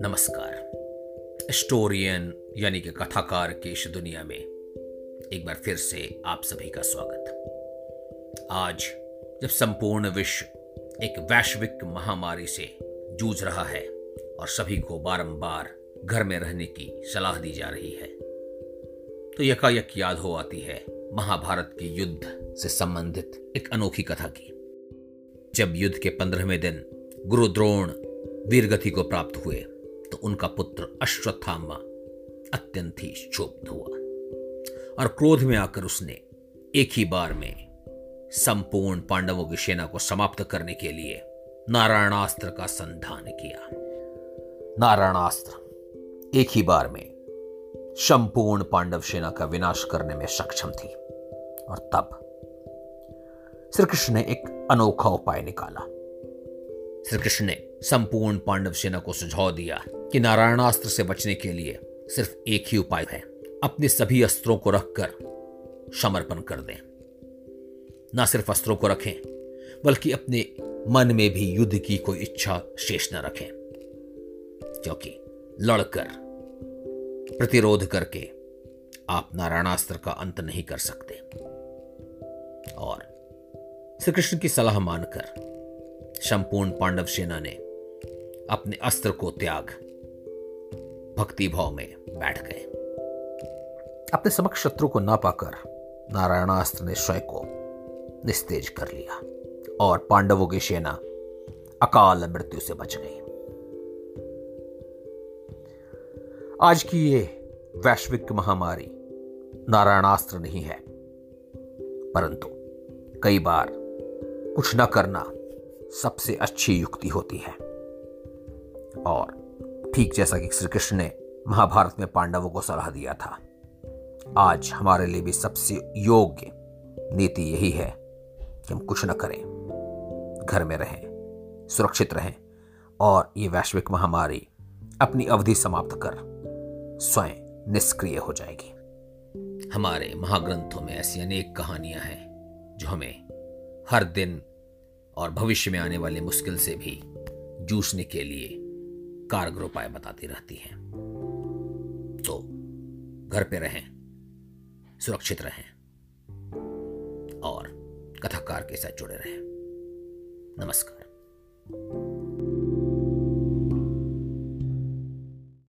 नमस्कार। स्टोरियन यानी कि कथाकार की इस दुनिया में एक बार फिर से आप सभी का स्वागत। आज जब संपूर्ण विश्व एक वैश्विक महामारी से जूझ रहा है और सभी को बारंबार घर में रहने की सलाह दी जा रही है तो यकायक याद हो आती है महाभारत के युद्ध से संबंधित एक अनोखी कथा की। जब युद्ध के पंद्रहवें दिन गुरु द्रोण वीरगति को प्राप्त हुए तो उनका पुत्र अश्वत्थामा अत्यंत ही क्षुब्ध हुआ और क्रोध में आकर उसने एक ही बार में संपूर्ण पांडवों की सेना को समाप्त करने के लिए नारायणास्त्र का संधान किया। नारायणास्त्र एक ही बार में संपूर्ण पांडव सेना का विनाश करने में सक्षम थी और तब श्री कृष्ण ने एक अनोखा उपाय निकाला। श्री कृष्ण ने संपूर्ण पांडव सेना को सुझाव दिया कि नारायणास्त्र से बचने के लिए सिर्फ़ एक ही उपाय है। अपने सभी अस्त्रों को रखकर समर्पण कर दें। ना सिर्फ़ अस्त्रों को रखें, बल्कि अपने मन में भी युद्ध की कोई इच्छा शेष न रखें। क्योंकि लड़कर, प्रतिरोध करके आप नारायणास्त्र का अंत नहीं कर सकते। और श्री कृष्ण की सलाह मानकर संपूर्ण पांडव सेना ने अपने अस्त्र को त्याग भक्ति भाव में बैठ गए। अपने समक्ष शत्रु को ना पाकर नारायणास्त्र ने स्वयं को निस्तेज कर लिया और पांडवों की सेना अकाल मृत्यु से बच गई। आज की ये वैश्विक महामारी नारायणास्त्र नहीं है, परंतु कई बार कुछ न करना सबसे अच्छी युक्ति होती है। और ठीक जैसा कि श्री कृष्ण ने महाभारत में पांडवों को सलाह दिया था, आज हमारे लिए भी सबसे योग्य नीति यही है कि हम कुछ न करें, घर में रहें, सुरक्षित रहें, और ये वैश्विक महामारी अपनी अवधि समाप्त कर स्वयं निष्क्रिय हो जाएगी। हमारे महाग्रंथों में ऐसी अनेक कहानियाँ हैं जो हमें हर दिन और भविष्य में आने वाली मुश्किल से भी जूझने के लिए कारगर उपाय बताती रहती हैं। तो घर पे रहें, सुरक्षित रहें और कथाकार के साथ जुड़े रहें। नमस्कार।